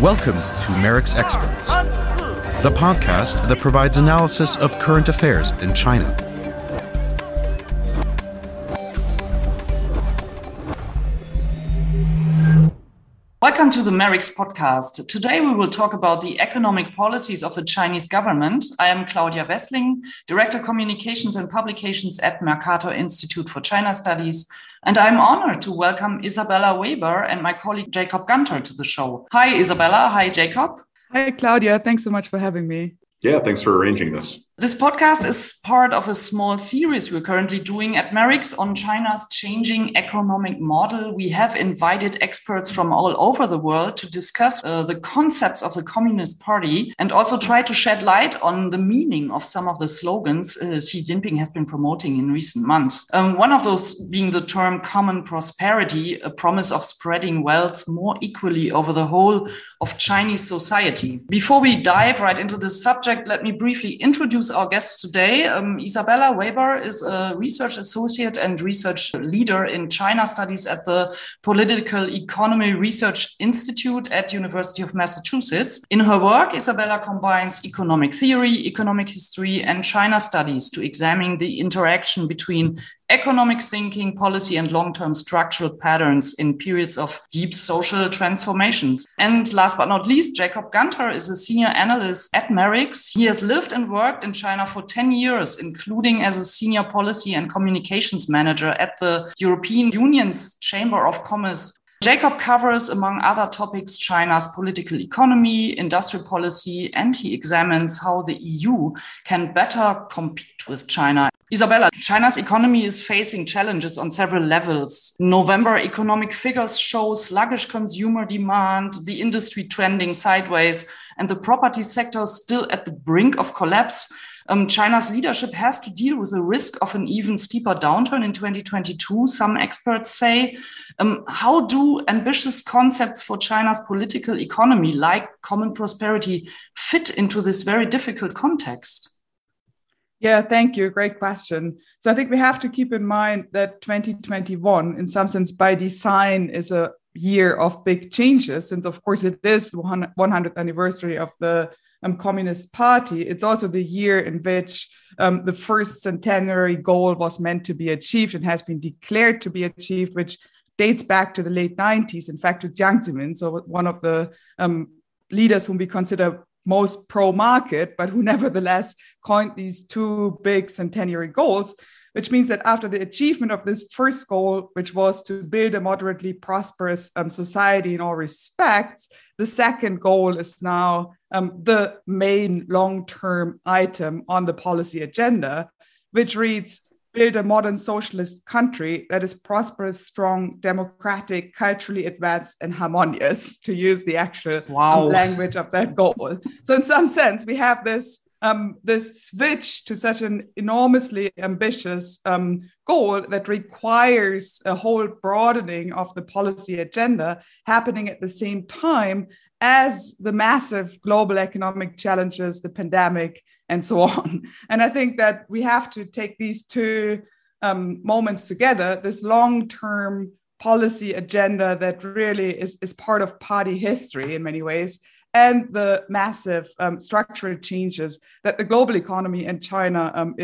Welcome to MERICS Experts, the podcast that provides analysis of current affairs in China. Welcome to the MERICS podcast. Today we will talk about the economic policies of the Chinese government. I am Claudia Wessling, Director Communications and Publications at Mercator Institute for China Studies. And I'm honored to welcome Isabella Weber and my colleague Jacob Gunter to the show. Hi, Isabella. Hi, Jacob. Hi, Claudia. Thanks so much for having me. Yeah, thanks for arranging this. This podcast is part of a small series we're currently doing at MERICS on China's changing economic model. We have invited experts from all over the world to discuss uh, the concepts of the Communist Party and also try to shed light on the meaning of some of the slogans uh, Xi Jinping has been promoting in recent months. Um, one of those being the term common prosperity, a promise of spreading wealth more equally over the whole of Chinese society. Before we dive right into this subject, let me briefly introduce our guests today. Um, Isabella Weber is a research associate and research leader in China studies at the Political Economy Research Institute at University of Massachusetts. In her work, Isabella combines economic theory, economic history, and China studies to examine the interaction between economic thinking, policy, and long term structural patterns in periods of deep social transformations. And last but not least, Jacob Gunter is a senior analyst at MERICS. He has lived and worked in China for 10 years, including as a senior policy and communications manager at the European Union's Chamber of Commerce Jacob covers, among other topics, China's political economy, industrial policy, and he examines how the EU can better compete with China. Isabella, China's economy is facing challenges on several levels. November economic figures show sluggish consumer demand, the industry trending sideways, and the property sector still at the brink of collapse um, China's leadership has to deal with the risk of an even steeper downturn in 2022, some experts say. Um, how do ambitious concepts for China's political economy, like common prosperity, fit into this very difficult context? Yeah, thank you. Great question. So I think we have to keep in mind that 2021, in some sense, by design, is a year of big changes, since of course it is the 100th anniversary of the um, Communist Party, it's also the year in which um, the first centenary goal was meant to be achieved and has been declared to be achieved, which dates back to the late 90s, in fact, to Jiang Zemin, so one of the um, leaders whom we consider most pro market, but who nevertheless coined these two big centenary goals which means that after the achievement of this first goal, which was to build a moderately prosperous um, society in all respects, the second goal is now um, the main long term item on the policy agenda, which reads build a modern socialist country that is prosperous, strong, democratic, culturally advanced, and harmonious, to use the actual wow. um, language of that goal. So, in some sense, we have this um, this switch to such an enormously ambitious um, goal that requires a whole broadening of the policy agenda happening at the same time as the massive global economic challenges, the pandemic, and so on. And I think that we have to take these two um, moments together this long term policy agenda that really is, is part of party history in many ways and the massive um, structural changes that the global economy and China um,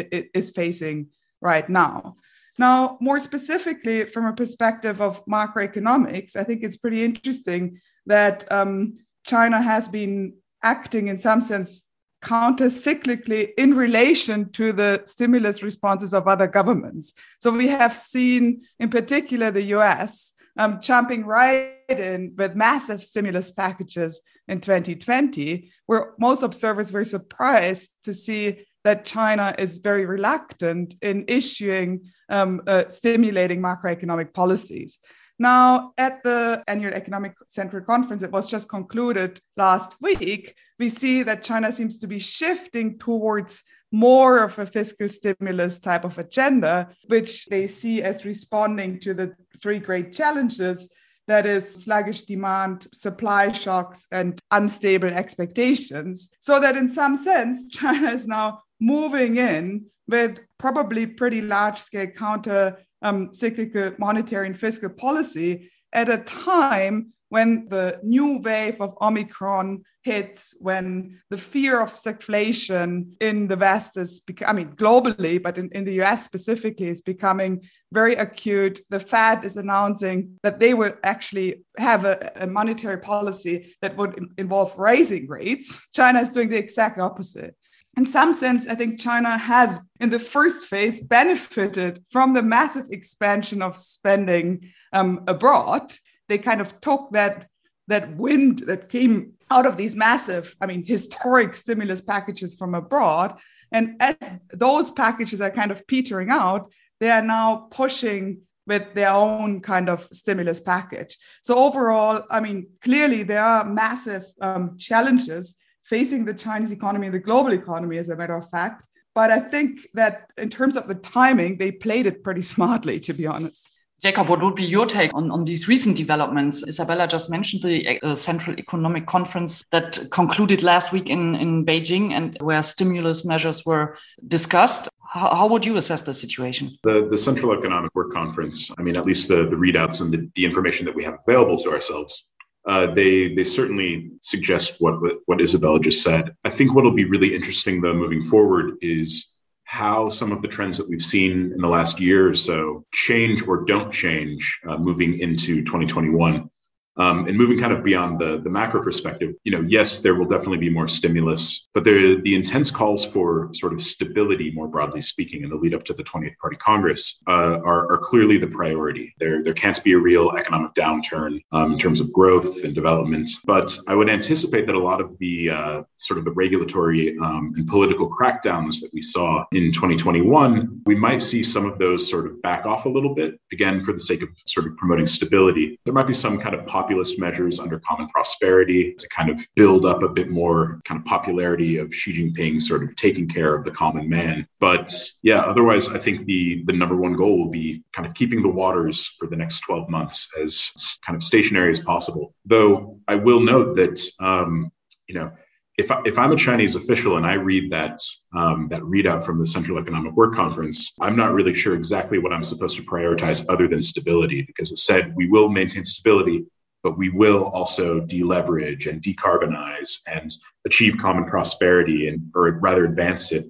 facing right now. Now, more specifically, from a perspective of macroeconomics, I think it's pretty interesting that um, China has been acting in some sense counter cyclically in relation to the stimulus responses of other governments. So we have seen, in particular, the US um, jumping right in with massive stimulus packages in 2020, where most observers were surprised to see that China is very reluctant in issuing um, uh, stimulating macroeconomic policies. Now, at the annual Economic Central Conference, it was just concluded last week, we see that China seems to be shifting towards more of a fiscal stimulus type of agenda, which they see as responding to the three great challenges that is sluggish demand, supply shocks, and unstable expectations. So that in some sense, China is now moving in with probably pretty large scale counter um, cyclical monetary and fiscal policy at a time when the new wave of Omicron hits, when the fear of stagflation in the West is, I mean, globally, but in, in the US specifically, is becoming very acute. The Fed is announcing that they will actually have a, a monetary policy that would involve raising rates. China is doing the exact opposite in some sense, I think China has, in the first phase, benefited from the massive expansion of spending um, abroad they kind of took that that wind that came out of these massive, I mean, historic stimulus packages from abroad. And as those packages are kind of petering out, they are now pushing with their own kind of stimulus package. So, overall, I mean, clearly there are massive um, challenges facing the Chinese economy and the global economy, as a matter of fact. But I think that in terms of the timing, they played it pretty smartly, to be honest. Jacob, what would be your take on, on these recent developments? Isabella just mentioned the uh, Central Economic Conference that concluded last week in, in Beijing and where stimulus measures were discussed. How, how would you assess the situation? The, the Central Economic Work Conference, I mean, at least the, the readouts and the, the information that we have available to ourselves, uh, they they certainly suggest what what Isabella just said. I think what will be really interesting though moving forward is how some of the trends that we've seen in the last year or so change or don't change uh, moving into 2021. Um, and moving kind of beyond the, the macro perspective, you know, yes, there will definitely be more stimulus, but there, the intense calls for sort of stability, more broadly speaking, in the lead up to the 20th Party Congress uh, are, are, clearly the priority. There, there can't be a real economic downturn um, in terms of growth and development. But I would anticipate that a lot of the uh, sort of the regulatory um, and political crackdowns that we saw in 2021, we might see some of those sort of back off a little bit, again, for the sake of sort of promoting stability. There might be some kind of populist measures under common prosperity to kind of build up a bit more kind of popularity of Xi Jinping sort of taking care of the common man. But yeah, otherwise, I think the the number one goal will be kind of keeping the waters for the next 12 months as kind of stationary as possible. Though I will note that, um, you know, if, I, if I'm a Chinese official and I read that um, that readout from the Central Economic Work Conference, I'm not really sure exactly what I'm supposed to prioritize other than stability because it said we will maintain stability, but we will also deleverage and decarbonize and achieve common prosperity and or rather advance it.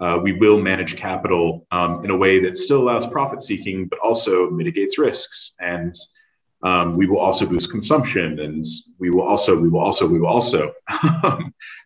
Uh, we will manage capital um, in a way that still allows profit seeking, but also mitigates risks. And um, we will also boost consumption, and we will also, we will also, we will also.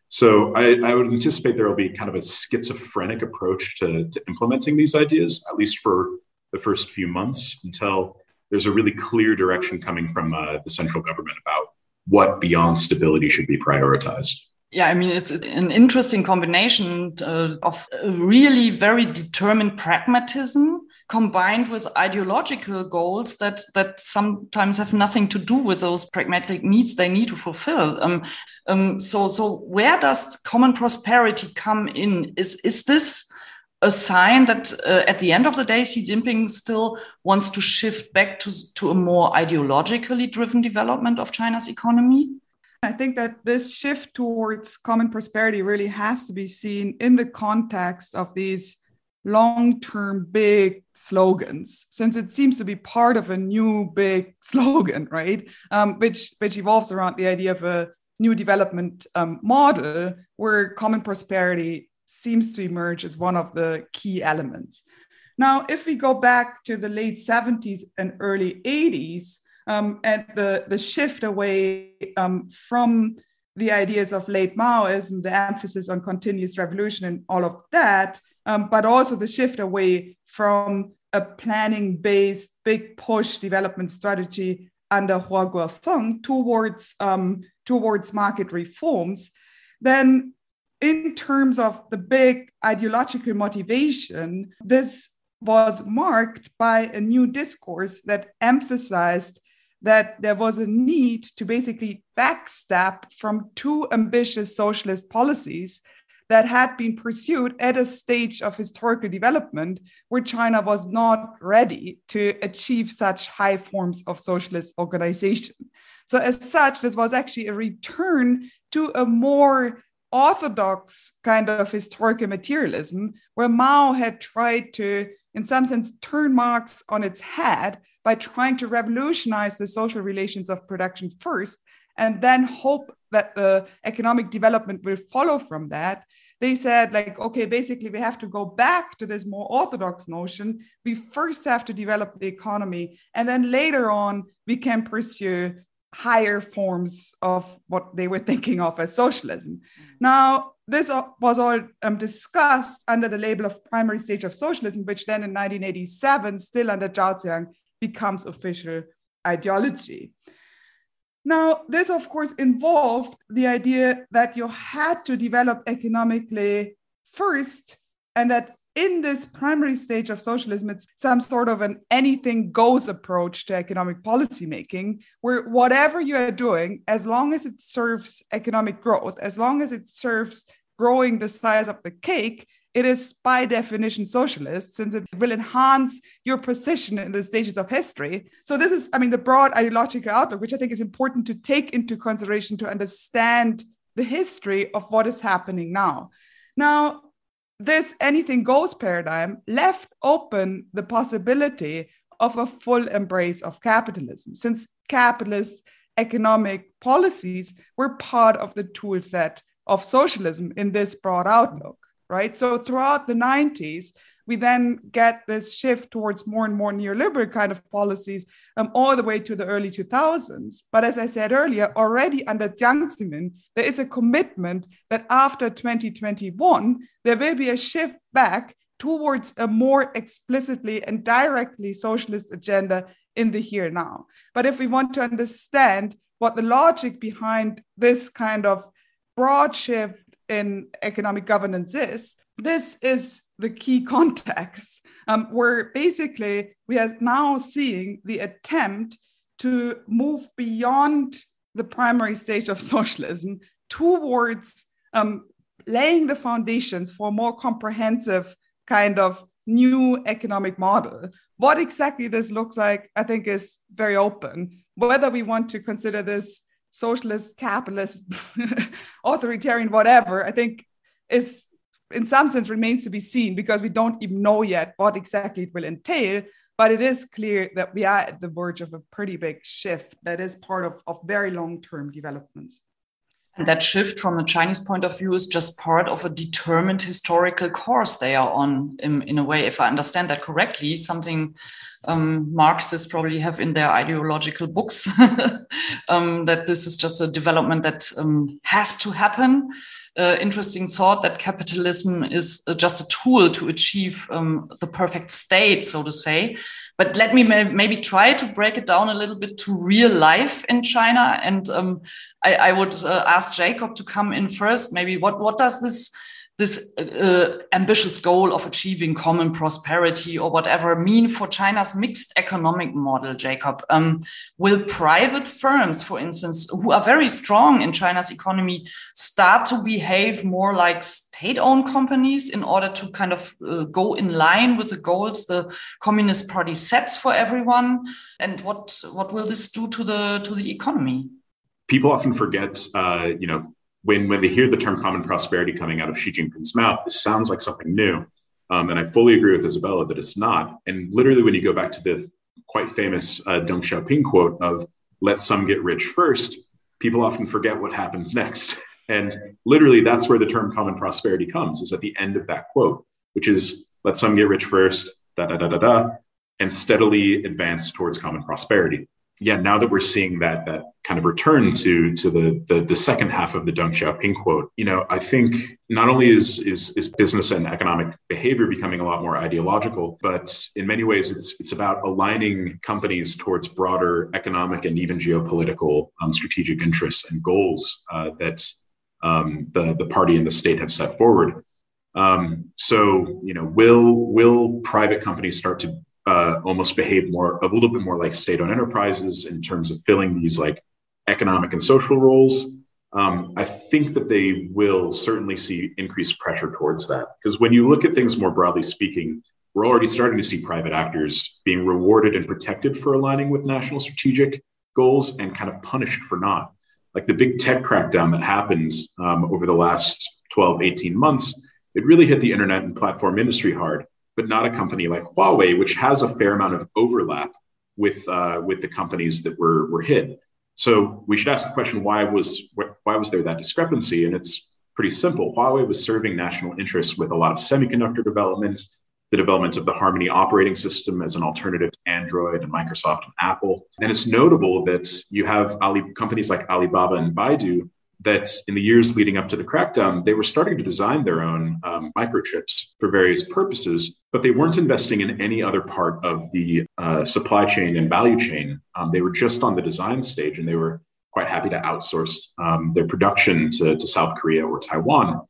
so I, I, would anticipate there will be kind of a schizophrenic approach to, to implementing these ideas, at least for the first few months, until there's a really clear direction coming from uh, the central government about what beyond stability should be prioritized. Yeah, I mean, it's an interesting combination uh, of really very determined pragmatism combined with ideological goals that that sometimes have nothing to do with those pragmatic needs they need to fulfill. Um, um, so, so where does common prosperity come in? Is is this a sign that uh, at the end of the day, Xi Jinping still wants to shift back to, to a more ideologically driven development of China's economy? I think that this shift towards common prosperity really has to be seen in the context of these long term big slogans, since it seems to be part of a new big slogan, right? Um, which, which evolves around the idea of a new development um, model where common prosperity seems to emerge as one of the key elements. Now, if we go back to the late 70s and early 80s, um, and the, the shift away um, from the ideas of late Maoism, the emphasis on continuous revolution and all of that, um, but also the shift away from a planning based big push development strategy under Hua Guofeng towards, um, towards market reforms, then in terms of the big ideological motivation, this was marked by a new discourse that emphasized that there was a need to basically backstep from two ambitious socialist policies that had been pursued at a stage of historical development where China was not ready to achieve such high forms of socialist organization. So, as such, this was actually a return to a more orthodox kind of historical materialism, where Mao had tried to, in some sense, turn Marx on its head by trying to revolutionize the social relations of production first, and then hope that the economic development will follow from that. They said, like, okay, basically, we have to go back to this more orthodox notion. We first have to develop the economy, and then later on, we can pursue higher forms of what they were thinking of as socialism. Now, this was all um, discussed under the label of primary stage of socialism, which then in 1987, still under Zhao Ziyang, becomes official ideology. Now, this of course involved the idea that you had to develop economically first, and that in this primary stage of socialism, it's some sort of an anything goes approach to economic policy making, where whatever you are doing, as long as it serves economic growth, as long as it serves growing the size of the cake, it is by definition socialist since it will enhance your position in the stages of history. So, this is, I mean, the broad ideological outlook, which I think is important to take into consideration to understand the history of what is happening now. Now, this anything goes paradigm left open the possibility of a full embrace of capitalism, since capitalist economic policies were part of the tool set of socialism in this broad outlook right? So throughout the 90s, we then get this shift towards more and more neoliberal kind of policies um, all the way to the early 2000s. But as I said earlier, already under Jiang Zemin, there is a commitment that after 2021, there will be a shift back towards a more explicitly and directly socialist agenda in the here and now. But if we want to understand what the logic behind this kind of broad shift in economic governance is, this is the key context um, where basically we are now seeing the attempt to move beyond the primary stage of socialism towards um, laying the foundations for a more comprehensive kind of new economic model. What exactly this looks like, I think, is very open. Whether we want to consider this socialist, capitalist, authoritarian, whatever, I think is in some sense remains to be seen because we don't even know yet what exactly it will entail. But it is clear that we are at the verge of a pretty big shift that is part of, of very long term developments. And that shift from a Chinese point of view is just part of a determined historical course they are on, in, in a way, if I understand that correctly, something um, Marxists probably have in their ideological books, um, that this is just a development that um, has to happen. Uh, interesting thought that capitalism is uh, just a tool to achieve um, the perfect state, so to say. But let me may maybe try to break it down a little bit to real life in China. And um, I, I, would uh, ask Jacob to come in first. Maybe what what does this this uh, ambitious goal of achieving common prosperity or whatever mean for China's mixed economic model, Jacob? Um, will private firms, for instance, who are very strong in China's economy, start to behave more like state owned companies in order to kind of uh, go in line with the goals the Communist Party sets for everyone? And what, what will this do to the, to the economy? People often forget, uh, you know, when when they hear the term common prosperity coming out of Xi Jinping's mouth, this sounds like something new. Um, and I fully agree with Isabella that it's not. And literally, when you go back to the quite famous uh, Deng Xiaoping quote of "Let some get rich first, people often forget what happens next. And literally, that's where the term common prosperity comes. Is at the end of that quote, which is "Let some get rich first, da da da da da," and steadily advance towards common prosperity yeah, now that we're seeing that that kind of return to to the the, the second half of the Deng Xiaoping quote, you know, I think not only is, is is business and economic behavior becoming a lot more ideological, but in many ways it's it's about aligning companies towards broader economic and even geopolitical um, strategic interests and goals uh, that um, the the party and the state have set forward. Um, so, you know, will will private companies start to uh, almost behave more a little bit more like state-owned enterprises in terms of filling these like economic and social roles. Um, I think that they will certainly see increased pressure towards that because when you look at things more broadly speaking, we're already starting to see private actors being rewarded and protected for aligning with national strategic goals and kind of punished for not. like the big tech crackdown that happened um, over the last 12, 18 months, it really hit the internet and platform industry hard, but not a company like Huawei, which has a fair amount of overlap with uh, with the companies that were were hit. So we should ask the question: Why was why was there that discrepancy? And it's pretty simple. Huawei was serving national interests with a lot of semiconductor development, the development of the Harmony operating system as an alternative to Android and Microsoft and Apple. And it's notable that you have Ali, companies like Alibaba and Baidu that in the years leading up to the crackdown, they were starting to design their own um, microchips for various purposes, but they weren't investing in any other part of the uh, supply chain and value chain. Um, they were just on the design stage and they were quite happy to outsource um, their production to, to South Korea or Taiwan.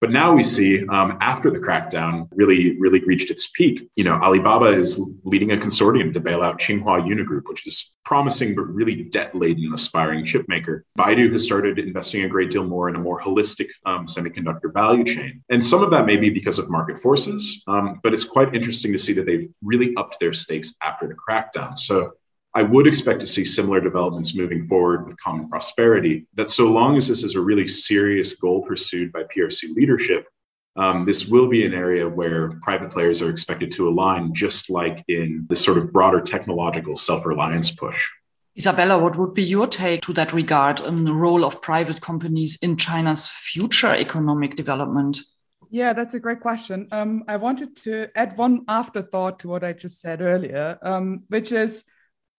But now we see um, after the crackdown really, really reached its peak, you know, Alibaba is leading a consortium to bail out Tsinghua Unigroup, which is promising but really debt-laden aspiring chipmaker. Baidu has started investing a great deal more in a more holistic um, semiconductor value chain. And some of that may be because of market forces, um, but it's quite interesting to see that they've really upped their stakes after the crackdown. So I would expect to see similar developments moving forward with common prosperity. That so long as this is a really serious goal pursued by PRC leadership, um, this will be an area where private players are expected to align, just like in this sort of broader technological self reliance push. Isabella, what would be your take to that regard on the role of private companies in China's future economic development? Yeah, that's a great question. Um, I wanted to add one afterthought to what I just said earlier, um, which is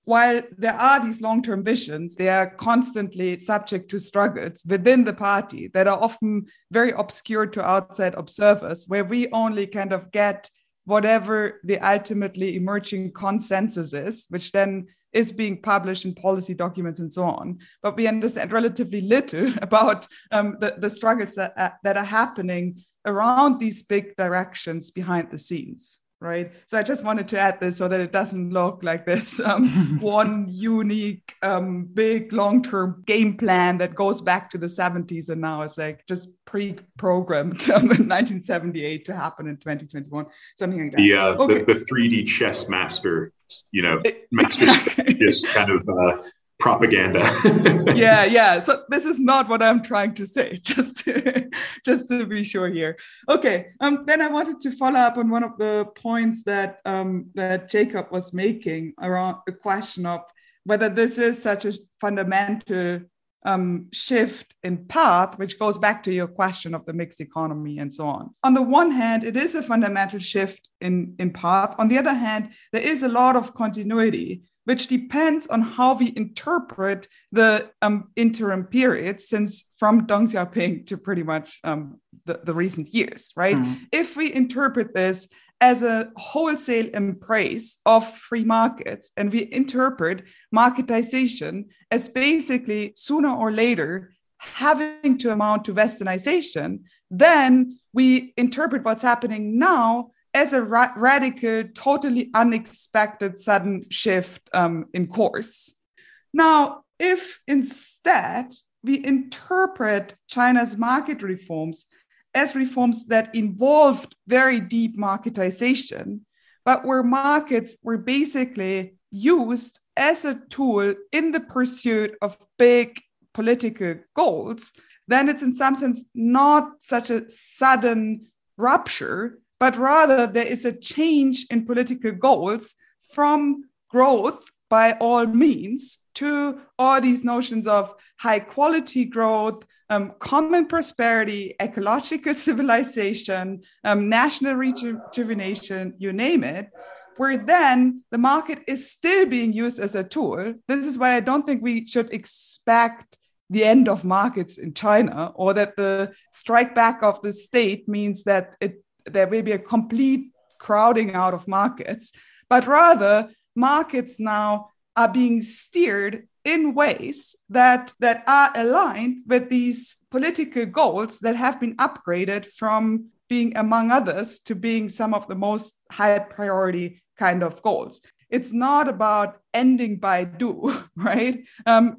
while there are these long term visions, they are constantly subject to struggles within the party that are often very obscure to outside observers, where we only kind of get whatever the ultimately emerging consensus is, which then is being published in policy documents and so on. But we understand relatively little about um, the, the struggles that, uh, that are happening around these big directions behind the scenes right? So I just wanted to add this so that it doesn't look like this um, one unique, um, big, long term game plan that goes back to the 70s and now is like just pre programmed um, in 1978 to happen in 2021, something like that. Yeah, uh, okay. the, the 3D chess master, you know, master just kind of. Uh, propaganda. yeah, yeah. So this is not what I'm trying to say. Just to, just to be sure here. Okay. Um. Then I wanted to follow up on one of the points that um that Jacob was making around the question of whether this is such a fundamental um, shift in path, which goes back to your question of the mixed economy and so on. On the one hand, it is a fundamental shift in, in path. On the other hand, there is a lot of continuity which depends on how we interpret the um, interim period since from Deng Xiaoping to pretty much um, the, the, recent years, right? Mm. If we interpret this as a wholesale embrace of free markets and we interpret marketization as basically sooner or later having to amount to westernization, then we interpret what's happening now as a ra- radical, totally unexpected sudden shift um, in course. Now, if instead we interpret China's market reforms as reforms that involved very deep marketization, but where markets were basically used as a tool in the pursuit of big political goals, then it's in some sense not such a sudden rupture, but rather there is a change in political goals from growth by all means to all these notions of high quality growth, um, common prosperity, ecological civilization, um, national rejuvenation, you name it, where then the market is still being used as a tool. This is why I don't think we should expect the end of markets in China or that the strike back of the state means that it there will be a complete crowding out of markets, but rather markets now are being steered in ways that that are aligned with these political goals that have been upgraded from being among others to being some of the most high priority kind of goals. It's not about ending Baidu right? Um,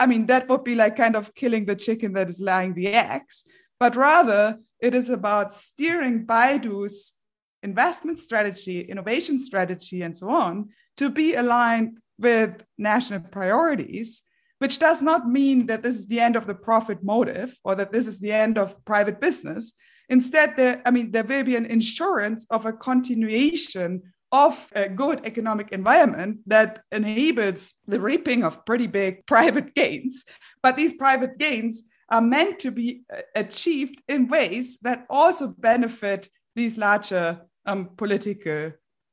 i mean that would be like kind of killing the chicken that is laying the eggs but rather it is about steering Baidu's investment strategy, innovation strategy, and so on to be aligned with national priorities which does not mean that this is the end of the profit motive or that this is the end of private business. Instead, there, I mean, there will be an insurance of a continuation of a good economic environment that enables the reaping of pretty big private gains. But these private gains are meant to be uh, achieved in ways that also benefit these larger um, political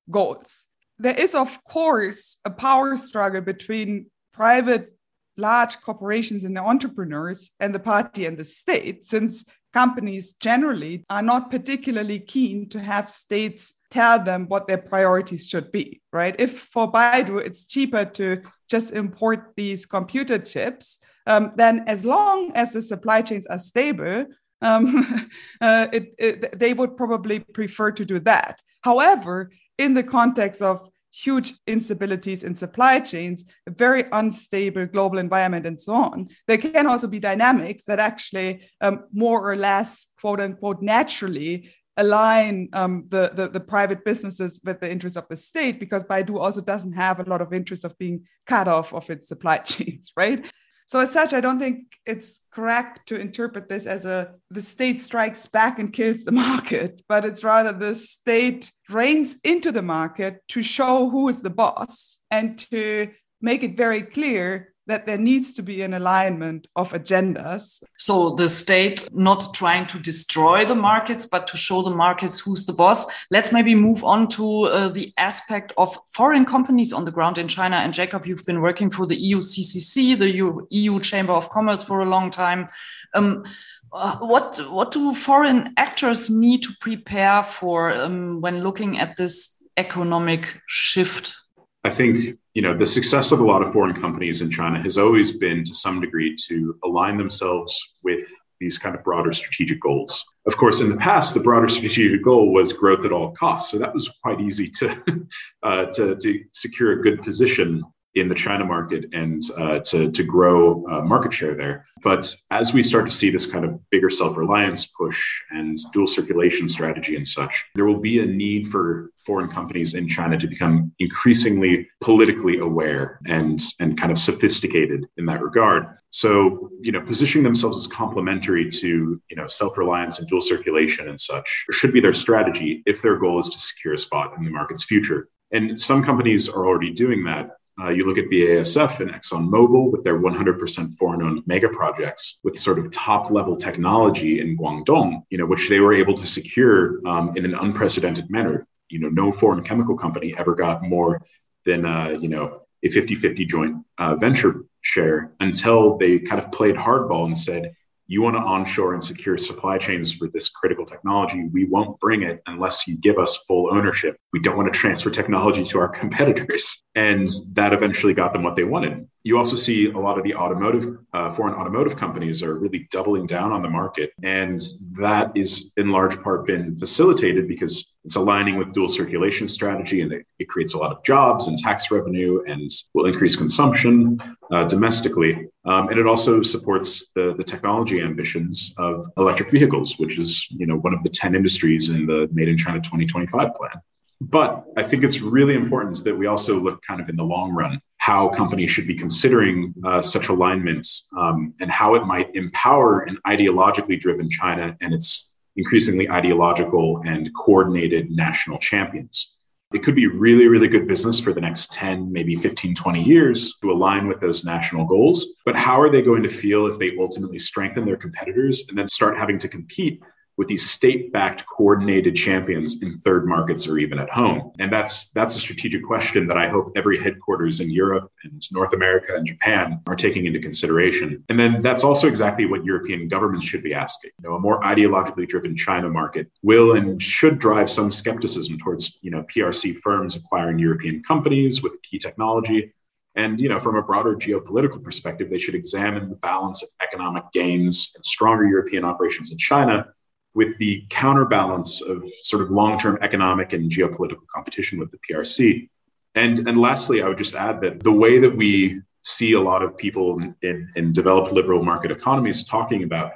goals. There is, of course, a power struggle between private large corporations and the entrepreneurs and the party and the state, since companies generally are not particularly keen to have states tell them what their priorities should be, right? If for Baidu it's cheaper to just import these computer chips, um, then as long as the supply chains are stable, um, uh, it, it, they would probably prefer to do that. However, in the context of huge instabilities in supply chains, a very unstable global environment, and so on. There can also be dynamics that actually um, more or less, quote unquote, naturally align um, the, the, the private businesses with the interests of the state because Baidu also doesn't have a lot of interest of being cut off of its supply chains, right? So as such, I don't think it's correct to interpret this as a the state strikes back and kills the market, but it's rather the state reins into the market to show who is the boss and to make it very clear that there needs to be an alignment of agendas. So the state not trying to destroy the markets, but to show the markets who's the boss. Let's maybe move on to uh, the aspect of foreign companies on the ground in China. And Jacob, you've been working for the EU CCC, the EU, EU Chamber of Commerce for a long time. Um, uh, what what do foreign actors need to prepare for um, when looking at this economic shift? I think you know, the success of a lot of foreign companies in China has always been to some degree to align themselves with these kind of broader strategic goals. Of course, in the past, the broader strategic goal was growth at all costs. So that was quite easy to, uh, to, to secure a good position in the China market and uh, to, to grow uh, market share there. But as we start to see this kind of bigger self reliance push and dual circulation strategy and such, there will be a need for foreign companies in China to become increasingly politically aware and, and kind of sophisticated in that regard. So, you know, positioning themselves as complementary to, you know, self-reliance and dual circulation and such should be their strategy if their goal is to secure a spot in the market's future. And some companies are already doing that. Uh, you look at BASF and ExxonMobil with their 100% foreign-owned mega projects with sort of top-level technology in Guangdong, you know, which they were able to secure um, in an unprecedented manner. You know, no foreign chemical company ever got more than, uh, you know, a 50-50 joint uh, venture share until they kind of played hardball and said, you want to onshore and secure supply chains for this critical technology. We won't bring it unless you give us full ownership. We don't want to transfer technology to our competitors. And that eventually got them what they wanted. You also see a lot of the automotive, uh, foreign automotive companies are really doubling down on the market. And that is in large part been facilitated because it's aligning with dual circulation strategy and it, it creates a lot of jobs and tax revenue and will increase consumption uh, domestically. Um, and it also supports the, the technology ambitions of electric vehicles, which is you know one of the 10 industries in the Made in China 2025 plan. But I think it's really important that we also look kind of in the long run how companies should be considering uh, such alignment um, and how it might empower an ideologically driven China and its increasingly ideological and coordinated national champions. It could be really, really good business for the next 10, maybe 15, 20 years to align with those national goals. But how are they going to feel if they ultimately strengthen their competitors and then start having to compete with these state-backed coordinated champions in third markets or even at home. And that's that's a strategic question that i hope every headquarters in europe and north america and japan are taking into consideration. And then that's also exactly what european governments should be asking. You know a more ideologically driven china market will and should drive some skepticism towards you know prc firms acquiring european companies with key technology. And you know, from a broader geopolitical perspective, they should examine the balance of economic gains and stronger European operations in China with the counterbalance of sort of long-term economic and geopolitical competition with the PRC. And, and lastly, I would just add that the way that we see a lot of people in, in developed liberal market economies talking about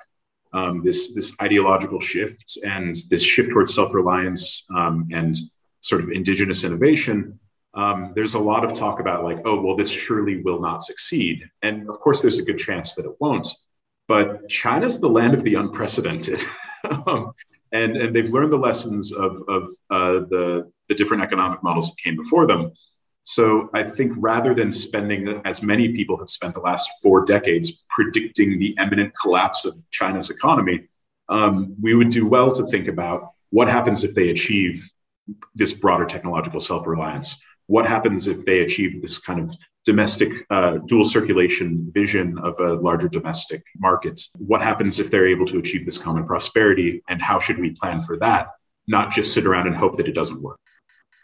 um, this, this ideological shift and this shift towards self-reliance um, and sort of indigenous innovation um, there's a lot of talk about like, oh, well, this surely will not succeed. And of course, there's a good chance that it won't. But China's the land of the unprecedented. um, and, and they've learned the lessons of, of uh, the, the different economic models that came before them. So I think rather than spending as many people have spent the last four decades predicting the imminent collapse of China's economy, um, we would do well to think about what happens if they achieve this broader technological self reliance what happens if they achieve this kind of domestic uh, dual circulation vision of a larger domestic market? What happens if they're able to achieve this common prosperity? And how should we plan for that? Not just sit around and hope that it doesn't work.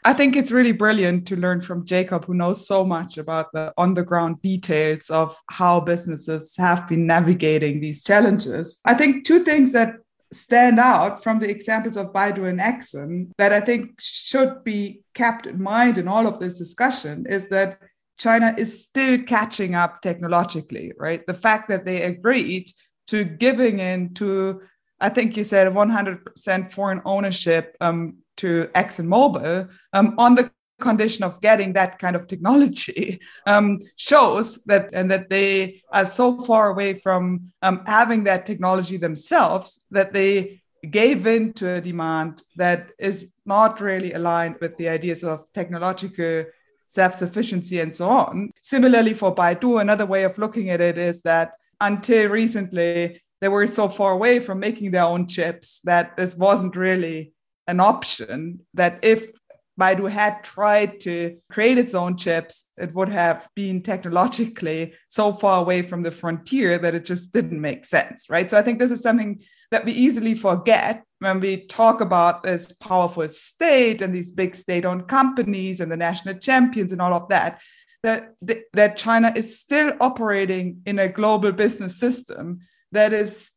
I think it's really brilliant to learn from Jacob, who knows so much about the on the ground details of how businesses have been navigating these challenges. I think two things that stand out from the examples of Baidu and Exxon that I think should be kept in mind in all of this discussion is that China is still catching up technologically, right? The fact that they agreed to giving in to, I think you said 100% foreign ownership um, to ExxonMobil um, on the condition of getting that kind of technology um, shows that and that they are so far away from um, having that technology themselves that they gave in to a demand that is not really aligned with the ideas of technological self-sufficiency and so on. Similarly, for Baidu, another way of looking at it is that until recently, they were so far away from making their own chips that this wasn't really an option that if Baidu had tried to create its own chips, it would have been technologically so far away from the frontier that it just didn't make sense, right? So I think this is something that we easily forget when we talk about this powerful state and these big state-owned companies and the national champions and all of that. That, that China is still operating in a global business system that is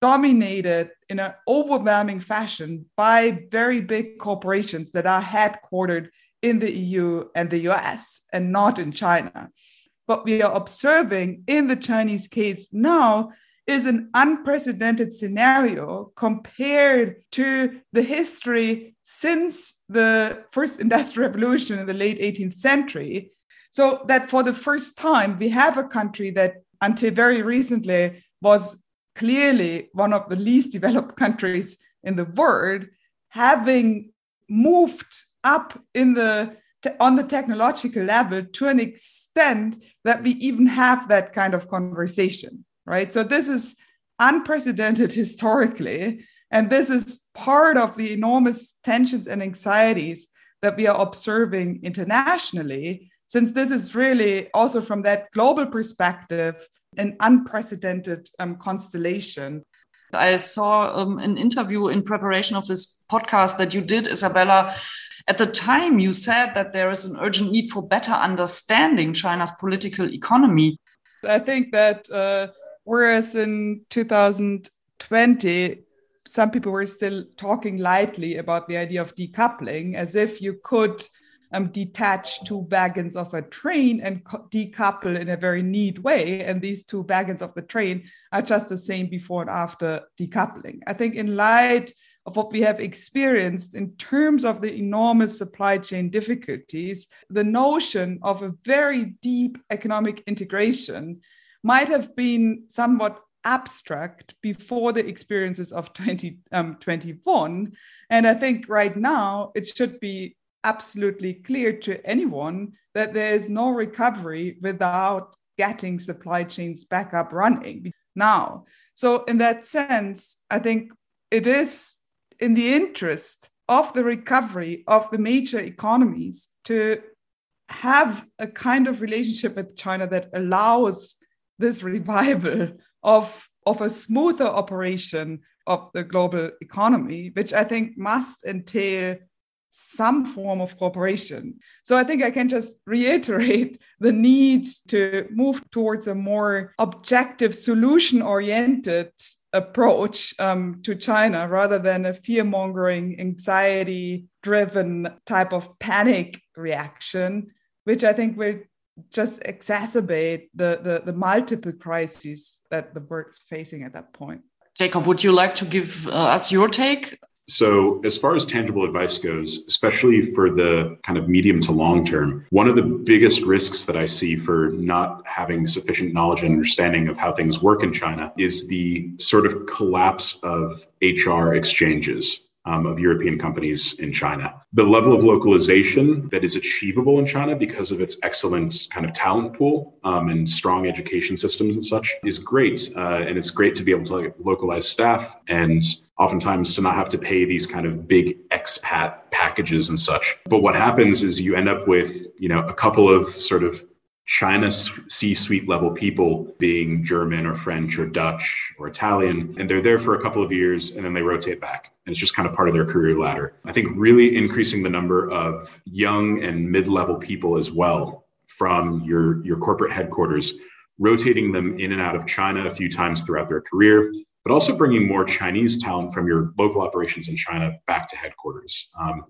dominated in an overwhelming fashion by very big corporations that are headquartered in the EU and the US and not in China. But we are observing in the Chinese case now is an unprecedented scenario compared to the history since the first industrial revolution in the late 18th century. So that for the first time, we have a country that until very recently was clearly one of the least developed countries in the world, having moved up in the on the technological level to an extent that we even have that kind of conversation, right? So this is unprecedented historically, and this is part of the enormous tensions and anxieties that we are observing internationally, since this is really also from that global perspective an unprecedented um, constellation. I saw um, an interview in preparation of this podcast that you did, Isabella. At the time, you said that there is an urgent need for better understanding China's political economy. I think that uh, whereas in 2020, some people were still talking lightly about the idea of decoupling, as if you could um, detach two wagons of a train and decouple in a very neat way. And these two wagons of the train are just the same before and after decoupling. I think, in light of what we have experienced in terms of the enormous supply chain difficulties, the notion of a very deep economic integration might have been somewhat abstract before the experiences of 2021. Um, and I think right now it should be absolutely clear to anyone that there is no recovery without getting supply chains back up running now. So, in that sense, I think it is in the interest of the recovery of the major economies to have a kind of relationship with China that allows this revival of, of a smoother operation of the global economy, which I think must entail some form of cooperation. So I think I can just reiterate the need to move towards a more objective, solution oriented approach um, to China rather than a fear mongering, anxiety driven type of panic reaction, which I think will just exacerbate the, the, the multiple crises that the world's facing at that point. Jacob, would you like to give uh, us your take So, as far as tangible advice goes, especially for the kind of medium to long term, one of the biggest risks that I see for not having sufficient knowledge and understanding of how things work in China is the sort of collapse of HR exchanges um, of European companies in China. The level of localization that is achievable in China because of its excellent kind of talent pool um, and strong education systems and such is great. Uh, and it's great to be able to localize staff and oftentimes to not have to pay these kind of big expat packages and such. But what happens is you end up with, you know, a couple of sort of China C suite level people being German or French or Dutch or Italian, and they're there for a couple of years and then they rotate back. And it's just kind of part of their career ladder. I think really increasing the number of young and mid level people as well from your, your corporate headquarters, rotating them in and out of China a few times throughout their career, but also bringing more Chinese talent from your local operations in China back to headquarters. Um,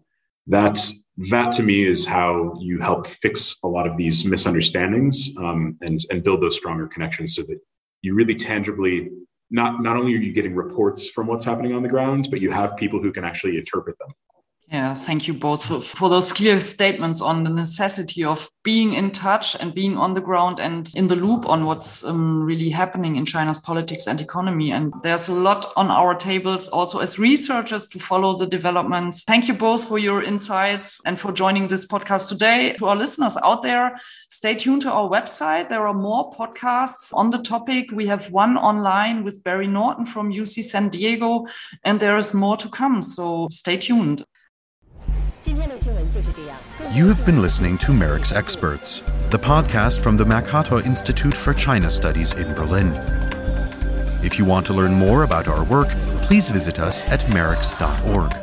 that's that to me is how you help fix a lot of these misunderstandings um, and and build those stronger connections so that you really tangibly not not only are you getting reports from what's happening on the ground but you have people who can actually interpret them yeah, thank you both for, for, those clear statements on the necessity of being in touch and being on the ground and in the loop on what's um, really happening in China's politics and economy. And there's a lot on our tables also as researchers to follow the developments. Thank you both for your insights and for joining this podcast today. To our listeners out there, stay tuned to our website. There are more podcasts on the topic. We have one online with Barry Naughton from UC San Diego, and there is more to come. So stay tuned. You have been listening to MERICS Experts, the podcast from the Mercator Institute for China Studies in Berlin. If you want to learn more about our work, please visit us at merics.org.